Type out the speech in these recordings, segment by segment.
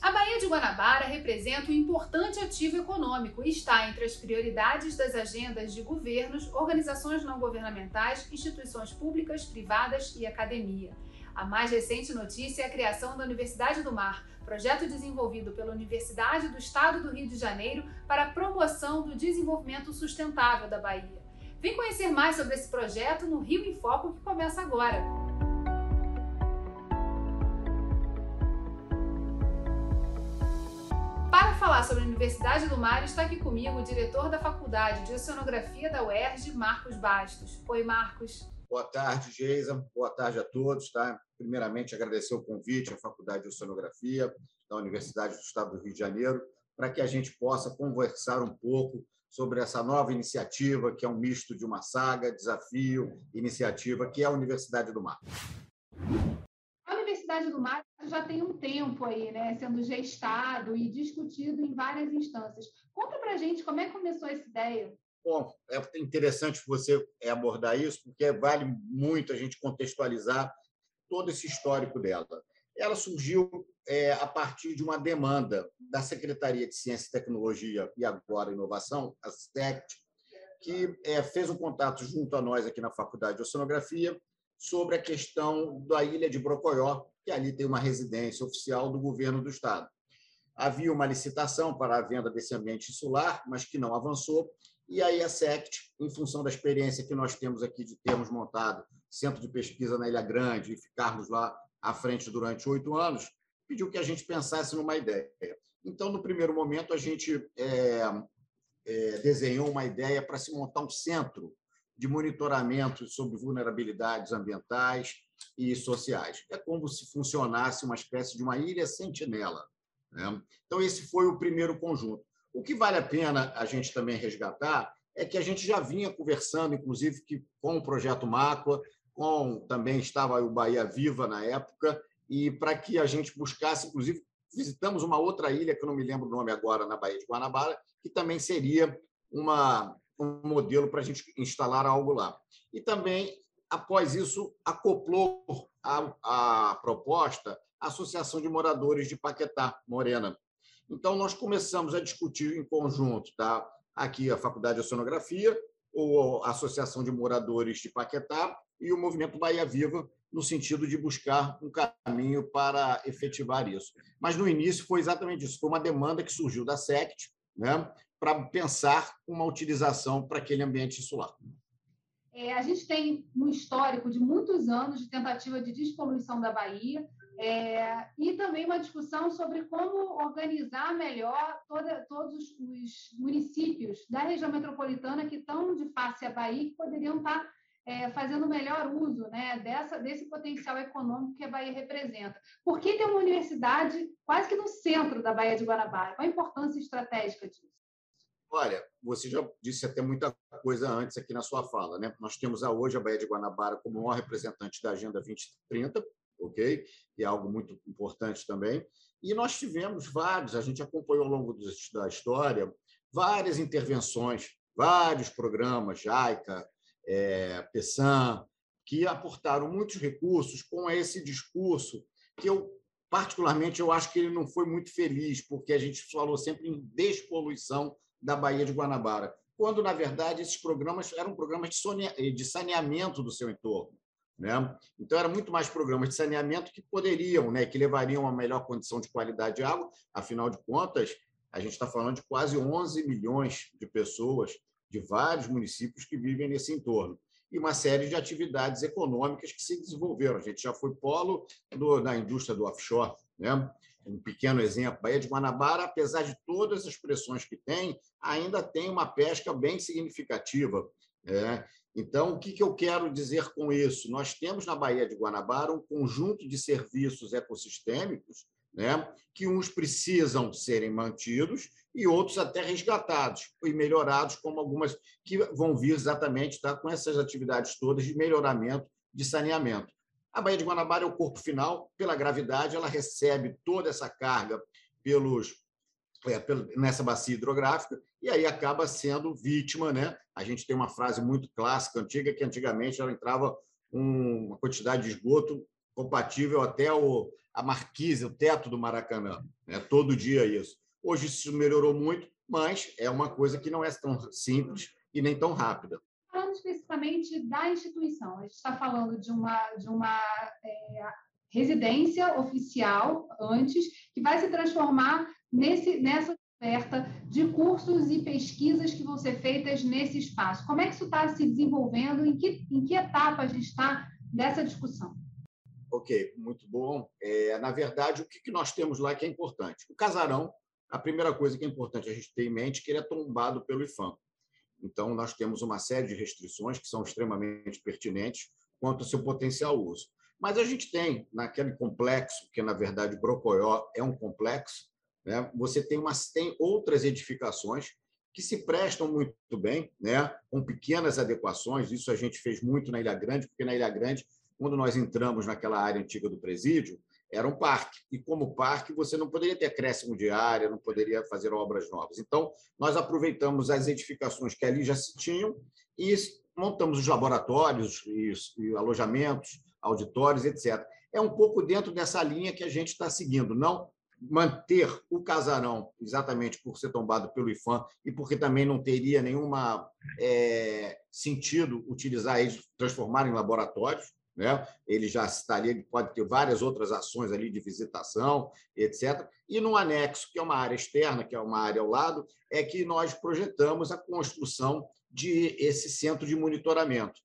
A Baía de Guanabara representa um importante ativo econômico e está entre as prioridades das agendas de governos, organizações não governamentais, instituições públicas, privadas e academia. A mais recente notícia é a criação da Universidade do Mar, projeto desenvolvido pela Universidade do Estado do Rio de Janeiro para a promoção do desenvolvimento sustentável da Bahia. Vem conhecer mais sobre esse projeto no Rio em Foco que começa agora. Para falar sobre a Universidade do Mar, está aqui comigo o diretor da Faculdade de Oceanografia da UERJ, Marcos Bastos. Oi, Marcos. Boa tarde, Geisa. Boa tarde a todos. Tá? Primeiramente, agradecer o convite à Faculdade de Oceanografia da Universidade do Estado do Rio de Janeiro, para que a gente possa conversar um pouco sobre essa nova iniciativa, que é um misto de uma saga, desafio, iniciativa, que é a Universidade do Mar. A Universidade do Mar já tem um tempo aí, né, sendo gestado e discutido em várias instâncias. Conta para gente como é que começou essa ideia. Bom, é interessante você abordar isso, porque vale muito a gente contextualizar todo esse histórico dela. Ela surgiu é, a partir de uma demanda da Secretaria de Ciência e Tecnologia e agora Inovação, a SECT, que é, fez um contato junto a nós aqui na Faculdade de Oceanografia sobre a questão da ilha de Brocoió, que ali tem uma residência oficial do governo do Estado. Havia uma licitação para a venda desse ambiente insular, mas que não avançou, e aí a SECT, em função da experiência que nós temos aqui de termos montado centro de pesquisa na Ilha Grande e ficarmos lá à frente durante oito anos, pediu que a gente pensasse numa ideia. Então, no primeiro momento, a gente é, é, desenhou uma ideia para se montar um centro de monitoramento sobre vulnerabilidades ambientais e sociais. É como se funcionasse uma espécie de uma ilha sentinela. Né? Então, esse foi o primeiro conjunto. O que vale a pena a gente também resgatar é que a gente já vinha conversando, inclusive, que, com o projeto Máqua, com também estava o Bahia Viva na época, e para que a gente buscasse, inclusive, visitamos uma outra ilha, que eu não me lembro o nome agora, na Baía de Guanabara, que também seria uma, um modelo para a gente instalar algo lá. E também, após isso, acoplou a, a proposta a Associação de Moradores de Paquetá, Morena. Então, nós começamos a discutir em conjunto, tá? aqui a Faculdade de Oceanografia, a Associação de Moradores de Paquetá e o Movimento Bahia Viva, no sentido de buscar um caminho para efetivar isso. Mas no início foi exatamente isso, foi uma demanda que surgiu da SECT, né, para pensar uma utilização para aquele ambiente insular. É, a gente tem um histórico de muitos anos de tentativa de despoluição da Bahia é, e também uma discussão sobre como organizar melhor toda, todos os municípios da região metropolitana que estão de face à Bahia que poderiam estar é, fazendo melhor uso né, dessa, desse potencial econômico que a Bahia representa. Por que tem uma universidade quase que no centro da Bahia de Guanabara? Qual a importância estratégica disso? Olha, você já disse até muita coisa antes aqui na sua fala. Né? Nós temos hoje a Bahia de Guanabara como maior representante da Agenda 2030, ok? E é algo muito importante também. E nós tivemos vários, a gente acompanhou ao longo da história, várias intervenções, vários programas, JAICA, é, PESAM, que aportaram muitos recursos com esse discurso que eu particularmente eu acho que ele não foi muito feliz, porque a gente falou sempre em despoluição da Baía de Guanabara, quando na verdade esses programas eram programas de saneamento do seu entorno. Né? Então, eram muito mais programas de saneamento que poderiam, né, que levariam a melhor condição de qualidade de água. Afinal de contas, a gente está falando de quase 11 milhões de pessoas de vários municípios que vivem nesse entorno e uma série de atividades econômicas que se desenvolveram. A gente já foi polo do, da indústria do offshore, né? Um pequeno exemplo, Baía de Guanabara, apesar de todas as pressões que tem, ainda tem uma pesca bem significativa. Né? Então, o que eu quero dizer com isso? Nós temos na Baía de Guanabara um conjunto de serviços ecossistêmicos né, que uns precisam serem mantidos e outros até resgatados e melhorados, como algumas que vão vir exatamente tá, com essas atividades todas de melhoramento de saneamento. A Baía de Guanabara é o corpo final, pela gravidade, ela recebe toda essa carga pelos é, nessa bacia hidrográfica e aí acaba sendo vítima, né? A gente tem uma frase muito clássica, antiga, que antigamente ela entrava uma quantidade de esgoto compatível até o, a marquise, o teto do Maracanã. Né? Todo dia isso. Hoje isso melhorou muito, mas é uma coisa que não é tão simples e nem tão rápida. Especificamente da instituição, a gente está falando de uma, de uma é, residência oficial antes, que vai se transformar nesse, nessa oferta de cursos e pesquisas que vão ser feitas nesse espaço. Como é que isso está se desenvolvendo? Em que, em que etapa a gente está dessa discussão? Ok, muito bom. É, na verdade, o que, que nós temos lá que é importante? O casarão, a primeira coisa que é importante a gente ter em mente é que ele é tombado pelo IFAM. Então, nós temos uma série de restrições que são extremamente pertinentes quanto ao seu potencial uso. Mas a gente tem, naquele complexo, que na verdade Brocoió é um complexo, né? você tem, umas, tem outras edificações que se prestam muito bem, né? com pequenas adequações. Isso a gente fez muito na Ilha Grande, porque na Ilha Grande, quando nós entramos naquela área antiga do presídio, era um parque. E como parque, você não poderia ter acréscimo de área, não poderia fazer obras novas. Então, nós aproveitamos as edificações que ali já se tinham e montamos os laboratórios e, e alojamentos, auditórios, etc. É um pouco dentro dessa linha que a gente está seguindo, não manter o casarão exatamente por ser tombado pelo IFAM e porque também não teria nenhuma é, sentido utilizar eles, transformar em laboratórios, né? Ele já estaria, pode ter várias outras ações ali de visitação, etc. E no anexo, que é uma área externa, que é uma área ao lado, é que nós projetamos a construção de esse centro de monitoramento.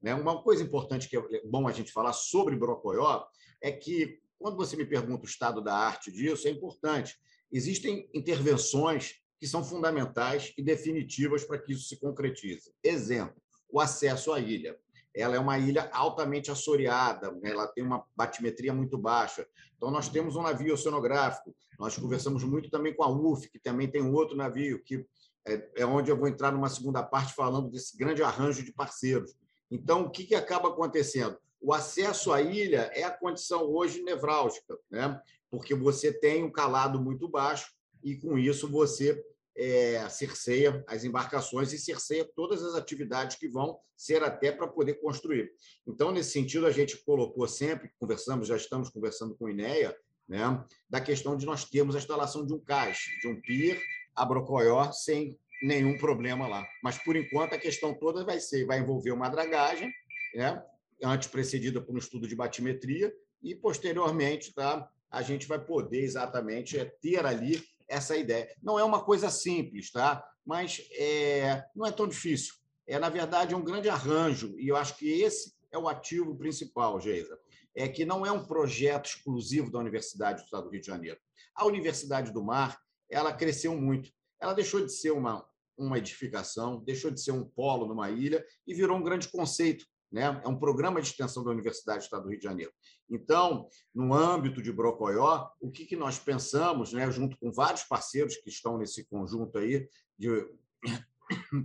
Né? Uma coisa importante que é bom a gente falar sobre Brocoió é que, quando você me pergunta o estado da arte disso, é importante. Existem intervenções que são fundamentais e definitivas para que isso se concretize. Exemplo, o acesso à ilha ela é uma ilha altamente assoreada, né? ela tem uma batimetria muito baixa. Então, nós temos um navio oceanográfico. Nós conversamos muito também com a UF, que também tem um outro navio, que é, é onde eu vou entrar numa segunda parte falando desse grande arranjo de parceiros. Então, o que, que acaba acontecendo? O acesso à ilha é a condição hoje nevrálgica, né? porque você tem um calado muito baixo e, com isso, você é, cerceia as embarcações e cerceia todas as atividades que vão ser até para poder construir. Então, nesse sentido, a gente colocou sempre, conversamos, já estamos conversando com o INEA, né, da questão de nós termos a instalação de um cais, de um pier a Brocoió, sem nenhum problema lá. Mas, por enquanto, a questão toda vai ser, vai envolver uma dragagem, né, antes precedida por um estudo de batimetria, e, posteriormente, tá, a gente vai poder exatamente é, ter ali essa ideia. Não é uma coisa simples, tá? mas é, não é tão difícil. É, na verdade, é um grande arranjo, e eu acho que esse é o ativo principal, Geisa. É que não é um projeto exclusivo da Universidade do Estado do Rio de Janeiro. A Universidade do Mar ela cresceu muito. Ela deixou de ser uma, uma edificação, deixou de ser um polo numa ilha e virou um grande conceito né? É um programa de extensão da Universidade do Estado do Rio de Janeiro. Então, no âmbito de Brocoió, o que, que nós pensamos, né, junto com vários parceiros que estão nesse conjunto aí de,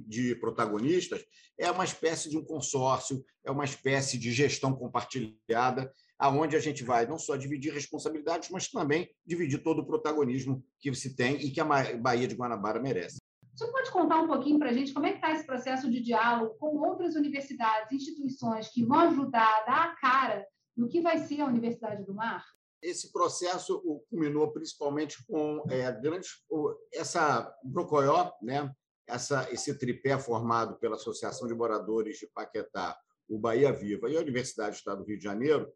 de protagonistas, é uma espécie de um consórcio, é uma espécie de gestão compartilhada, aonde a gente vai não só dividir responsabilidades, mas também dividir todo o protagonismo que se tem e que a Bahia de Guanabara merece. Você pode contar um pouquinho para a gente como é que está esse processo de diálogo com outras universidades, instituições que vão ajudar a dar a cara no que vai ser a Universidade do Mar? Esse processo culminou principalmente com é, grandes, essa Brocoió, né? essa, esse tripé formado pela Associação de Moradores de Paquetá, o Bahia Viva e a Universidade do Estado do Rio de Janeiro,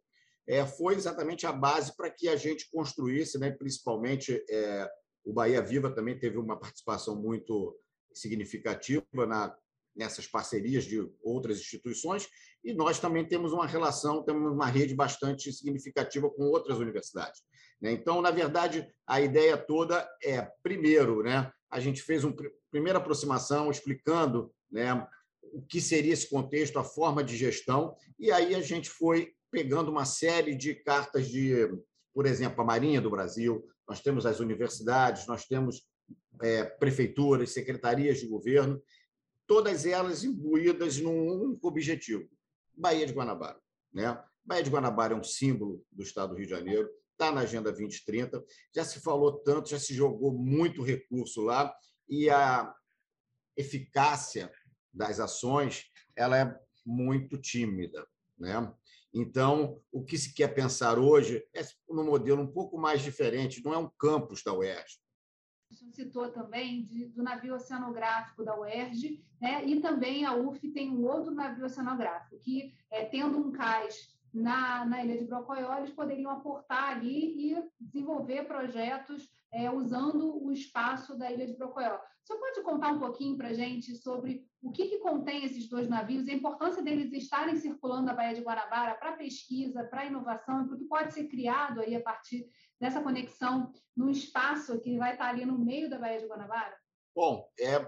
é, foi exatamente a base para que a gente construísse, né, principalmente é, o Bahia Viva também teve uma participação muito significativa na, nessas parcerias de outras instituições, e nós também temos uma relação, temos uma rede bastante significativa com outras universidades. Né? Então, na verdade, a ideia toda é, primeiro, né, a gente fez uma primeira aproximação explicando né, o que seria esse contexto, a forma de gestão, e aí a gente foi pegando uma série de cartas de, por exemplo, a Marinha do Brasil, nós temos as universidades, nós temos é, prefeituras, secretarias de governo, todas elas imbuídas num único objetivo: Bahia de Guanabara. Né? Bahia de Guanabara é um símbolo do Estado do Rio de Janeiro, está na Agenda 2030, já se falou tanto, já se jogou muito recurso lá, e a eficácia das ações ela é muito tímida. Né? Então, o que se quer pensar hoje é num modelo um pouco mais diferente, não é um campus da UERJ. Você citou também de, do navio oceanográfico da UERJ, né? e também a UF tem um outro navio oceanográfico, que, é, tendo um cais na, na Ilha de Brocoió, eles poderiam aportar ali e desenvolver projetos é, usando o espaço da Ilha de Brocoió. Você pode contar um pouquinho para a gente sobre o que, que contém esses dois navios, a importância deles estarem circulando a Baía de Guanabara para pesquisa, para inovação, e o que pode ser criado aí a partir dessa conexão no espaço que vai estar ali no meio da Baía de Guanabara? Bom, é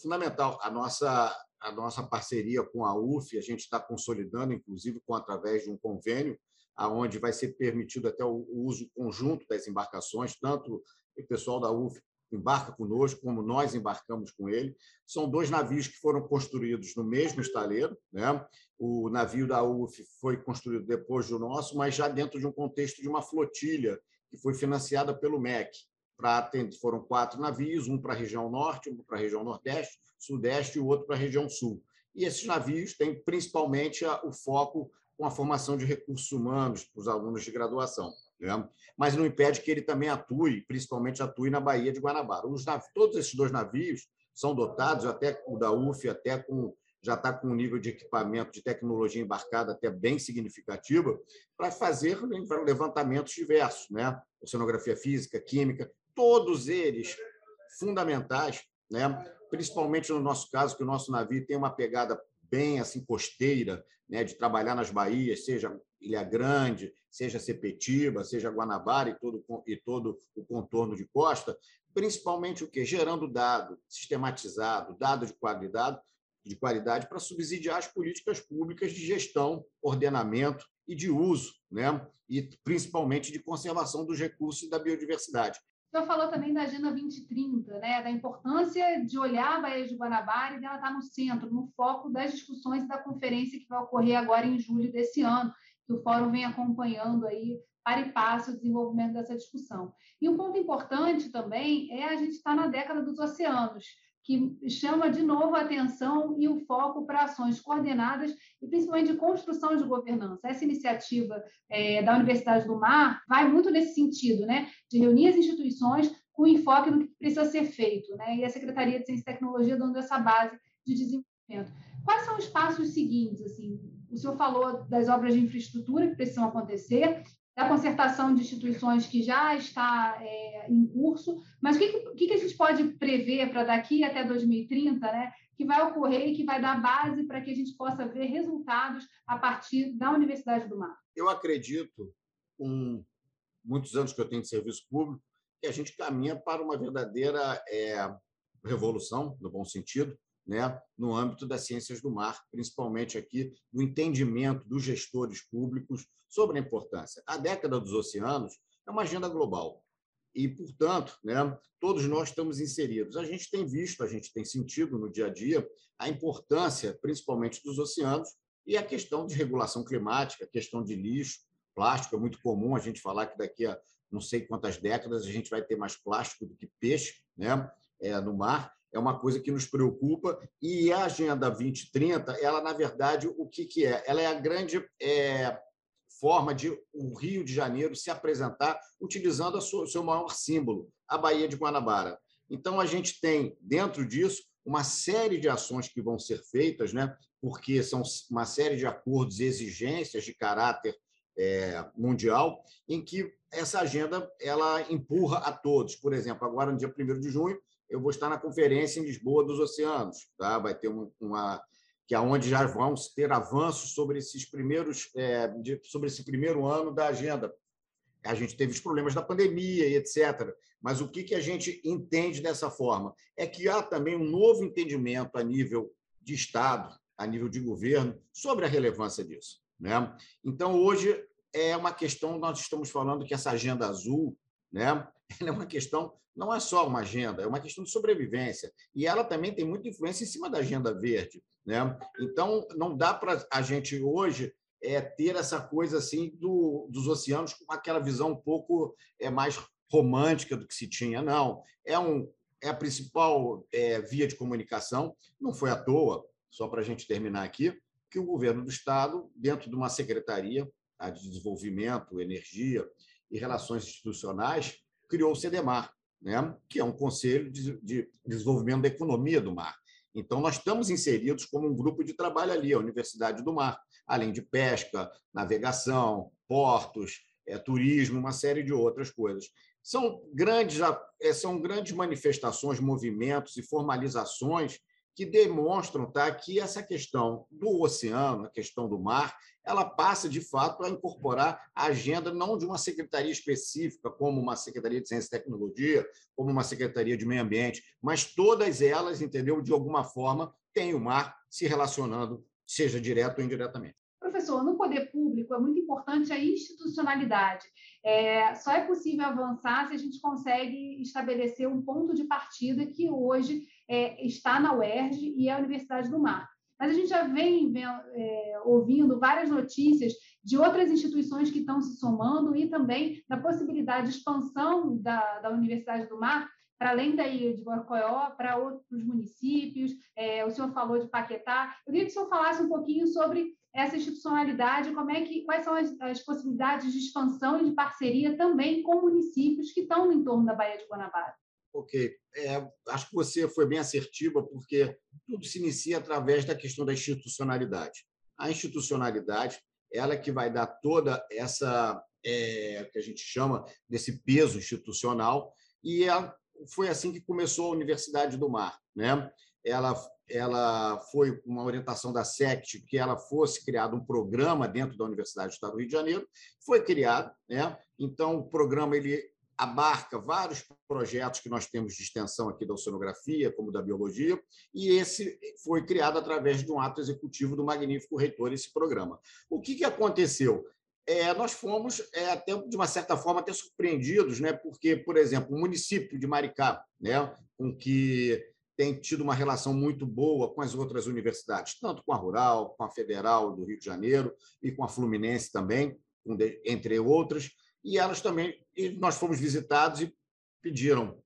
fundamental. A nossa, a nossa parceria com a UF, a gente está consolidando, inclusive, com através de um convênio, aonde vai ser permitido até o uso conjunto das embarcações, tanto o pessoal da UF embarca conosco, como nós embarcamos com ele. São dois navios que foram construídos no mesmo estaleiro. Né? O navio da UF foi construído depois do nosso, mas já dentro de um contexto de uma flotilha que foi financiada pelo MEC. Para atender, foram quatro navios, um para a região norte, um para a região nordeste, sudeste e o outro para a região sul. E esses navios têm principalmente o foco com a formação de recursos humanos para os alunos de graduação. Né? Mas não impede que ele também atue, principalmente atue na Baía de Guanabara. Os todos esses dois navios são dotados, até o da UF, até com já está com um nível de equipamento de tecnologia embarcada até bem significativa, para fazer levantamentos diversos, né? oceanografia física, química, todos eles fundamentais, né? principalmente no nosso caso, que o nosso navio tem uma pegada bem assim costeira, né? de trabalhar nas baías, seja Ilha Grande, seja Sepetiba, seja Guanabara e todo, e todo o contorno de costa, principalmente o que gerando dado sistematizado, dado de qualidade, de qualidade para subsidiar as políticas públicas de gestão, ordenamento e de uso, né? e principalmente de conservação dos recursos e da biodiversidade. Senhor falou também da Agenda 2030, né? da importância de olhar a Baía de Guanabara e dela estar no centro, no foco das discussões da conferência que vai ocorrer agora em julho desse ano, que o Fórum vem acompanhando aí para e passo o desenvolvimento dessa discussão. E um ponto importante também é a gente estar na década dos oceanos, que chama de novo a atenção e o foco para ações coordenadas e principalmente de construção de governança. Essa iniciativa é, da Universidade do Mar vai muito nesse sentido, né, de reunir as instituições com enfoque no que precisa ser feito, né, e a Secretaria de Ciência e Tecnologia dando essa base de desenvolvimento. Quais são os passos seguintes? Assim, o senhor falou das obras de infraestrutura que precisam acontecer, da concertação de instituições que já está é, em curso, mas o que, que, que, a gente pode prever para daqui até 2030, né, que vai ocorrer e que vai dar base para que a gente possa ver resultados a partir da Universidade do Mar? Eu acredito, com muitos anos que eu tenho de serviço público, que a gente caminha para uma verdadeira é, revolução, no bom sentido, né, no âmbito das ciências do mar, principalmente aqui no entendimento dos gestores públicos sobre a importância. A década dos oceanos é uma agenda global e, portanto, né, todos nós estamos inseridos. A gente tem visto, a gente tem sentido no dia a dia a importância, principalmente dos oceanos, e a questão de regulação climática, a questão de lixo, plástico. É muito comum a gente falar que daqui a não sei quantas décadas a gente vai ter mais plástico do que peixe né, é, no mar é uma coisa que nos preocupa. E a Agenda 2030, ela, na verdade, o que, que é? Ela é a grande é, forma de o Rio de Janeiro se apresentar utilizando o seu maior símbolo, a Baía de Guanabara. Então, a gente tem, dentro disso, uma série de ações que vão ser feitas, né? porque são uma série de acordos e exigências de caráter é, mundial, em que essa agenda ela empurra a todos. Por exemplo, agora, no dia 1 de junho, eu vou estar na conferência em Lisboa dos Oceanos, tá? Vai ter uma que é onde já vamos ter avanços sobre esses primeiros é, de, sobre esse primeiro ano da agenda. A gente teve os problemas da pandemia e etc. Mas o que, que a gente entende dessa forma? É que há também um novo entendimento a nível de Estado, a nível de governo, sobre a relevância disso. Né? Então, hoje, é uma questão, nós estamos falando que essa agenda azul né, é uma questão não é só uma agenda, é uma questão de sobrevivência. E ela também tem muita influência em cima da agenda verde. Né? Então, não dá para a gente hoje é, ter essa coisa assim do, dos oceanos com aquela visão um pouco é, mais romântica do que se tinha. Não, é, um, é a principal é, via de comunicação, não foi à toa, só para a gente terminar aqui, que o governo do Estado, dentro de uma secretaria a de Desenvolvimento, Energia e Relações Institucionais, criou o CEDEMAR, né? que é um conselho de, de desenvolvimento da economia do mar. Então, nós estamos inseridos como um grupo de trabalho ali, a Universidade do Mar, além de pesca, navegação, portos, é, turismo, uma série de outras coisas. São grandes, é, são grandes manifestações, movimentos e formalizações que demonstram tá, que essa questão do oceano, a questão do mar, ela passa, de fato, a incorporar a agenda não de uma secretaria específica, como uma Secretaria de Ciência e Tecnologia, como uma Secretaria de Meio Ambiente, mas todas elas, entendeu, de alguma forma, têm o mar se relacionando, seja direto ou indiretamente. Professor, no poder público é muito importante a institucionalidade. É, só é possível avançar se a gente consegue estabelecer um ponto de partida que hoje é, está na UERJ e é a Universidade do Mar. Mas a gente já vem é, ouvindo várias notícias de outras instituições que estão se somando e também da possibilidade de expansão da, da Universidade do Mar para além da ilha de Borcoió, para outros municípios. É, o senhor falou de Paquetá. Eu queria que o senhor falasse um pouquinho sobre essa institucionalidade, como é que, quais são as, as possibilidades de expansão e de parceria também com municípios que estão no entorno da Baía de Guanabara. Ok. É, acho que você foi bem assertiva, porque tudo se inicia através da questão da institucionalidade. A institucionalidade ela é que vai dar toda essa é, que a gente chama desse peso institucional e é, foi assim que começou a Universidade do Mar, né? Ela ela foi uma orientação da SECT que ela fosse criado um programa dentro da Universidade do Estado do Rio de Janeiro, foi criado, né? Então o programa ele abarca vários projetos que nós temos de extensão aqui da oceanografia, como da biologia, e esse foi criado através de um ato executivo do magnífico reitor esse programa. O que, que aconteceu? É, nós fomos, é, até, de uma certa forma, até surpreendidos, né? porque, por exemplo, o município de Maricá, né? com que tem tido uma relação muito boa com as outras universidades, tanto com a Rural, com a Federal do Rio de Janeiro e com a Fluminense também, entre outras, e elas também, e nós fomos visitados e pediram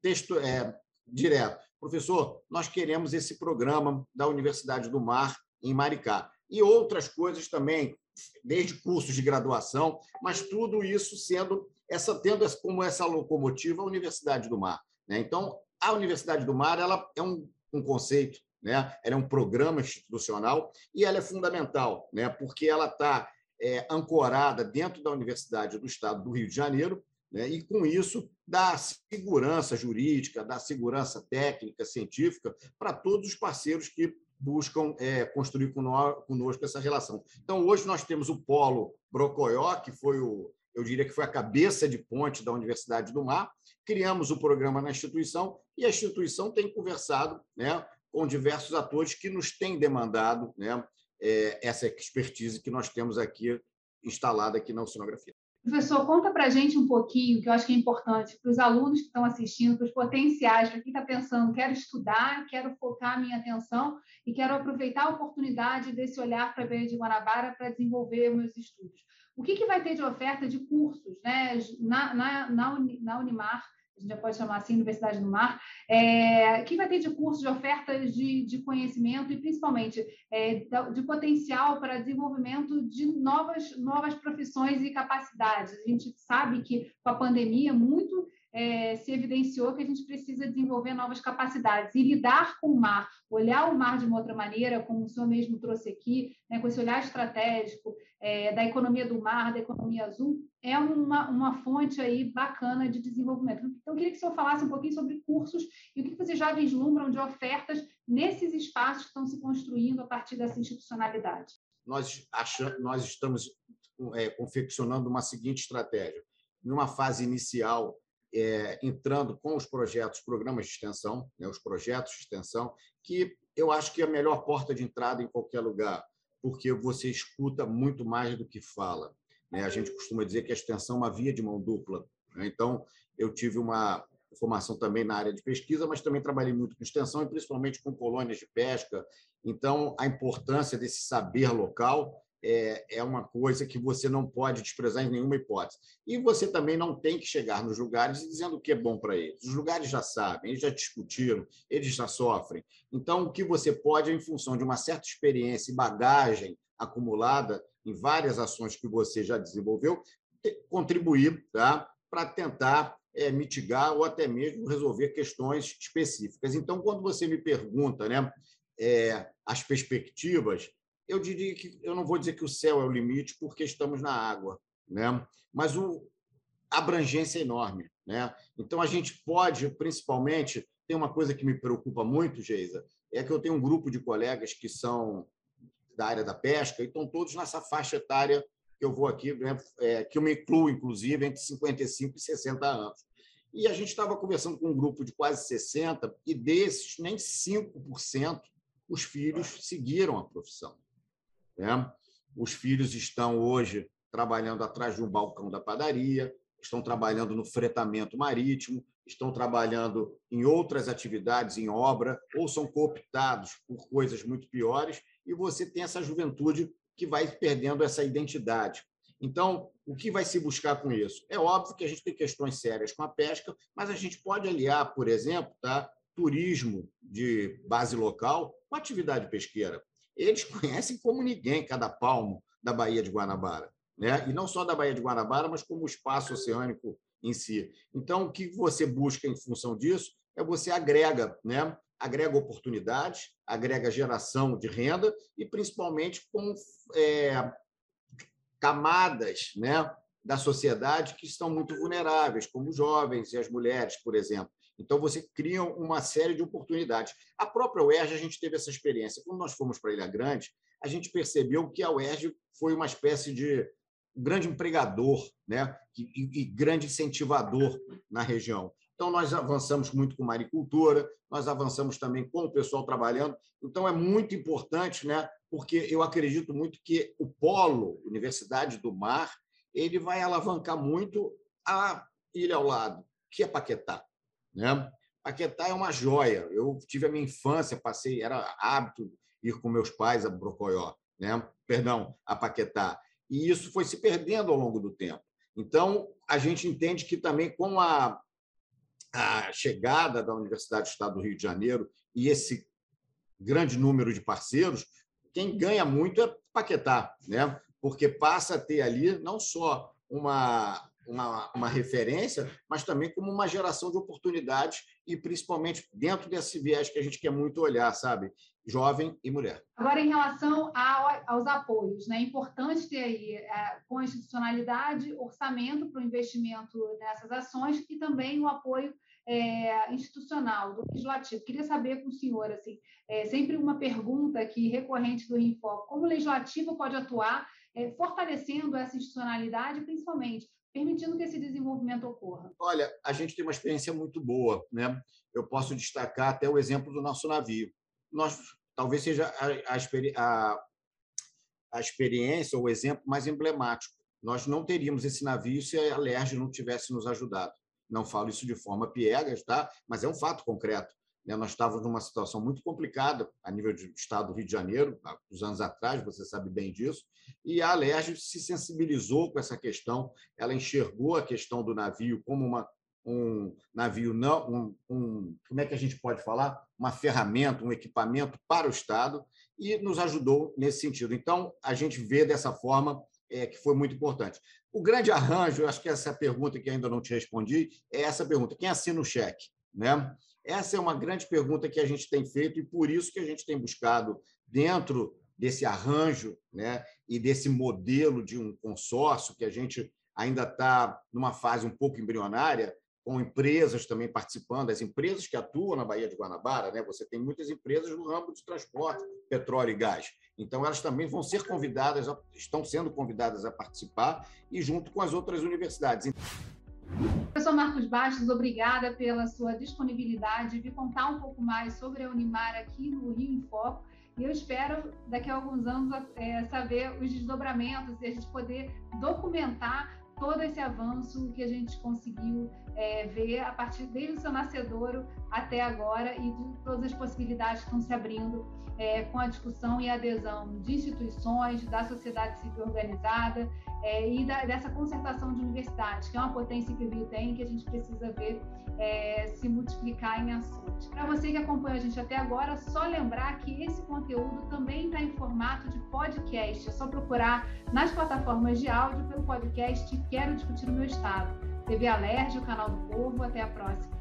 texto é, direto, professor, nós queremos esse programa da Universidade do Mar em Maricá e outras coisas também, desde cursos de graduação, mas tudo isso sendo essa tendo como essa locomotiva a Universidade do Mar. Né? Então, a Universidade do Mar ela é um, um conceito, né? ela é um programa institucional e ela é fundamental, né? porque ela está é, ancorada dentro da Universidade do Estado do Rio de Janeiro, né? e, com isso, dá segurança jurídica, dá segurança técnica, científica para todos os parceiros que buscam é, construir conosco essa relação. Então, hoje nós temos o Polo Brocoió, que foi o, eu diria que foi a cabeça de ponte da Universidade do Mar. Criamos o programa na instituição e a instituição tem conversado né, com diversos atores que nos têm demandado né, é, essa expertise que nós temos aqui instalada aqui na oceanografia. Professor, conta para a gente um pouquinho, que eu acho que é importante para os alunos que estão assistindo, para os potenciais, para quem está pensando, quero estudar, quero focar a minha atenção e quero aproveitar a oportunidade desse olhar para a Baía de Guanabara para desenvolver meus estudos. O que, que vai ter de oferta de cursos né, na, na, na, na Unimar a gente já pode chamar assim, Universidade do Mar, é, que vai ter de cursos, de ofertas de, de conhecimento e, principalmente, é, de potencial para desenvolvimento de novas, novas profissões e capacidades. A gente sabe que, com a pandemia, muito é, se evidenciou que a gente precisa desenvolver novas capacidades e lidar com o mar, olhar o mar de uma outra maneira, como o senhor mesmo trouxe aqui, né, com esse olhar estratégico é, da economia do mar, da economia azul, é uma, uma fonte aí bacana de desenvolvimento. Então, eu queria que o senhor falasse um pouquinho sobre cursos e o que vocês já vislumbram de ofertas nesses espaços que estão se construindo a partir dessa institucionalidade. Nós, achamos, nós estamos é, confeccionando uma seguinte estratégia. Numa fase inicial, é, entrando com os projetos, programas de extensão, né, os projetos de extensão, que eu acho que é a melhor porta de entrada em qualquer lugar, porque você escuta muito mais do que fala. Né? A gente costuma dizer que a extensão é uma via de mão dupla. Né? Então, eu tive uma formação também na área de pesquisa, mas também trabalhei muito com extensão e principalmente com colônias de pesca. Então, a importância desse saber local é, é uma coisa que você não pode desprezar em nenhuma hipótese. E você também não tem que chegar nos lugares dizendo o que é bom para eles. Os lugares já sabem, eles já discutiram, eles já sofrem. Então, o que você pode, em função de uma certa experiência e bagagem acumulada em várias ações que você já desenvolveu, contribuir tá? para tentar é, mitigar ou até mesmo resolver questões específicas. Então, quando você me pergunta né, é, as perspectivas, eu diria que eu não vou dizer que o céu é o limite, porque estamos na água, né? mas o, a abrangência é enorme. Né? Então, a gente pode, principalmente, tem uma coisa que me preocupa muito, Geisa, é que eu tenho um grupo de colegas que são da área da pesca e estão todos nessa faixa etária que eu vou aqui, né? é, que eu me incluo, inclusive, entre 55 e 60 anos. E a gente estava conversando com um grupo de quase 60, e desses, nem 5% os filhos seguiram a profissão. Né? Os filhos estão hoje trabalhando atrás de um balcão da padaria, estão trabalhando no fretamento marítimo, estão trabalhando em outras atividades, em obra, ou são cooptados por coisas muito piores, e você tem essa juventude que vai perdendo essa identidade. Então, o que vai se buscar com isso? É óbvio que a gente tem questões sérias com a pesca, mas a gente pode aliar, por exemplo, tá, turismo de base local com atividade pesqueira eles conhecem como ninguém cada palmo da Baía de Guanabara. Né? E não só da Baía de Guanabara, mas como o espaço oceânico em si. Então, o que você busca em função disso é você agrega, né? agrega oportunidades, agrega geração de renda e, principalmente, com é, camadas né, da sociedade que estão muito vulneráveis, como os jovens e as mulheres, por exemplo. Então, você cria uma série de oportunidades. A própria UERJ, a gente teve essa experiência. Quando nós fomos para Ilha Grande, a gente percebeu que a UERJ foi uma espécie de grande empregador né? e, e grande incentivador na região. Então, nós avançamos muito com maricultura, nós avançamos também com o pessoal trabalhando. Então, é muito importante, né? porque eu acredito muito que o polo Universidade do Mar ele vai alavancar muito a ilha ao lado, que é Paquetá. Né? Paquetá é uma joia. Eu tive a minha infância, passei, era hábito ir com meus pais a Brocoió, né? perdão, a Paquetá. E isso foi se perdendo ao longo do tempo. Então, a gente entende que também com a, a chegada da Universidade do Estado do Rio de Janeiro e esse grande número de parceiros, quem ganha muito é Paquetá, né? porque passa a ter ali não só uma, uma, uma referência, mas também como uma geração de oportunidades e principalmente dentro desse viés que a gente quer muito olhar, sabe? Jovem e mulher. Agora, em relação ao, aos apoios, né? é importante ter aí é, constitucionalidade, orçamento para o investimento nessas ações e também o apoio é, institucional, do legislativo. Queria saber com o senhor, assim, é, sempre uma pergunta aqui recorrente do Rinfoco, como o legislativo pode atuar é, fortalecendo essa institucionalidade, principalmente permitindo que esse desenvolvimento ocorra? Olha, a gente tem uma experiência muito boa, né? Eu posso destacar até o exemplo do nosso navio. Nós talvez seja a, a, a experiência ou o exemplo mais emblemático. Nós não teríamos esse navio se a Lerge não tivesse nos ajudado. Não falo isso de forma piegas, tá? mas é um fato concreto. Né? Nós estávamos numa situação muito complicada a nível do estado do Rio de Janeiro, há uns anos atrás, você sabe bem disso, e a Alerj se sensibilizou com essa questão, ela enxergou a questão do navio como uma, um navio não um, um, como é que a gente pode falar? Uma ferramenta um equipamento para o Estado e nos ajudou nesse sentido. Então a gente vê dessa forma é, que foi muito importante. O grande arranjo acho que essa pergunta que ainda não te respondi é essa pergunta quem assina o cheque né essa é uma grande pergunta que a gente tem feito e por isso que a gente tem buscado, dentro desse arranjo né, e desse modelo de um consórcio, que a gente ainda está numa fase um pouco embrionária, com empresas também participando, as empresas que atuam na Baía de Guanabara, né? você tem muitas empresas no ramo de transporte, petróleo e gás. Então, elas também vão ser convidadas, estão sendo convidadas a participar, e junto com as outras universidades. Professor Marcos Bastos, obrigada pela sua disponibilidade de contar um pouco mais sobre a Unimar aqui no Rio em Foco. E eu espero, daqui a alguns anos, é, saber os desdobramentos e a gente poder documentar todo esse avanço que a gente conseguiu é, ver a partir desde o seu nascedouro até agora e de todas as possibilidades que estão se abrindo é, com a discussão e adesão de instituições, da sociedade civil organizada é, e da, dessa concentração de universidades, que é uma potência que o Rio tem que a gente precisa ver é, se multiplicar em ações. Para você que acompanha a gente até agora, só lembrar que esse conteúdo também está em formato de podcast. É só procurar nas plataformas de áudio pelo podcast Quero Discutir o Meu Estado. TV Alerj, o canal do Povo. Até a próxima.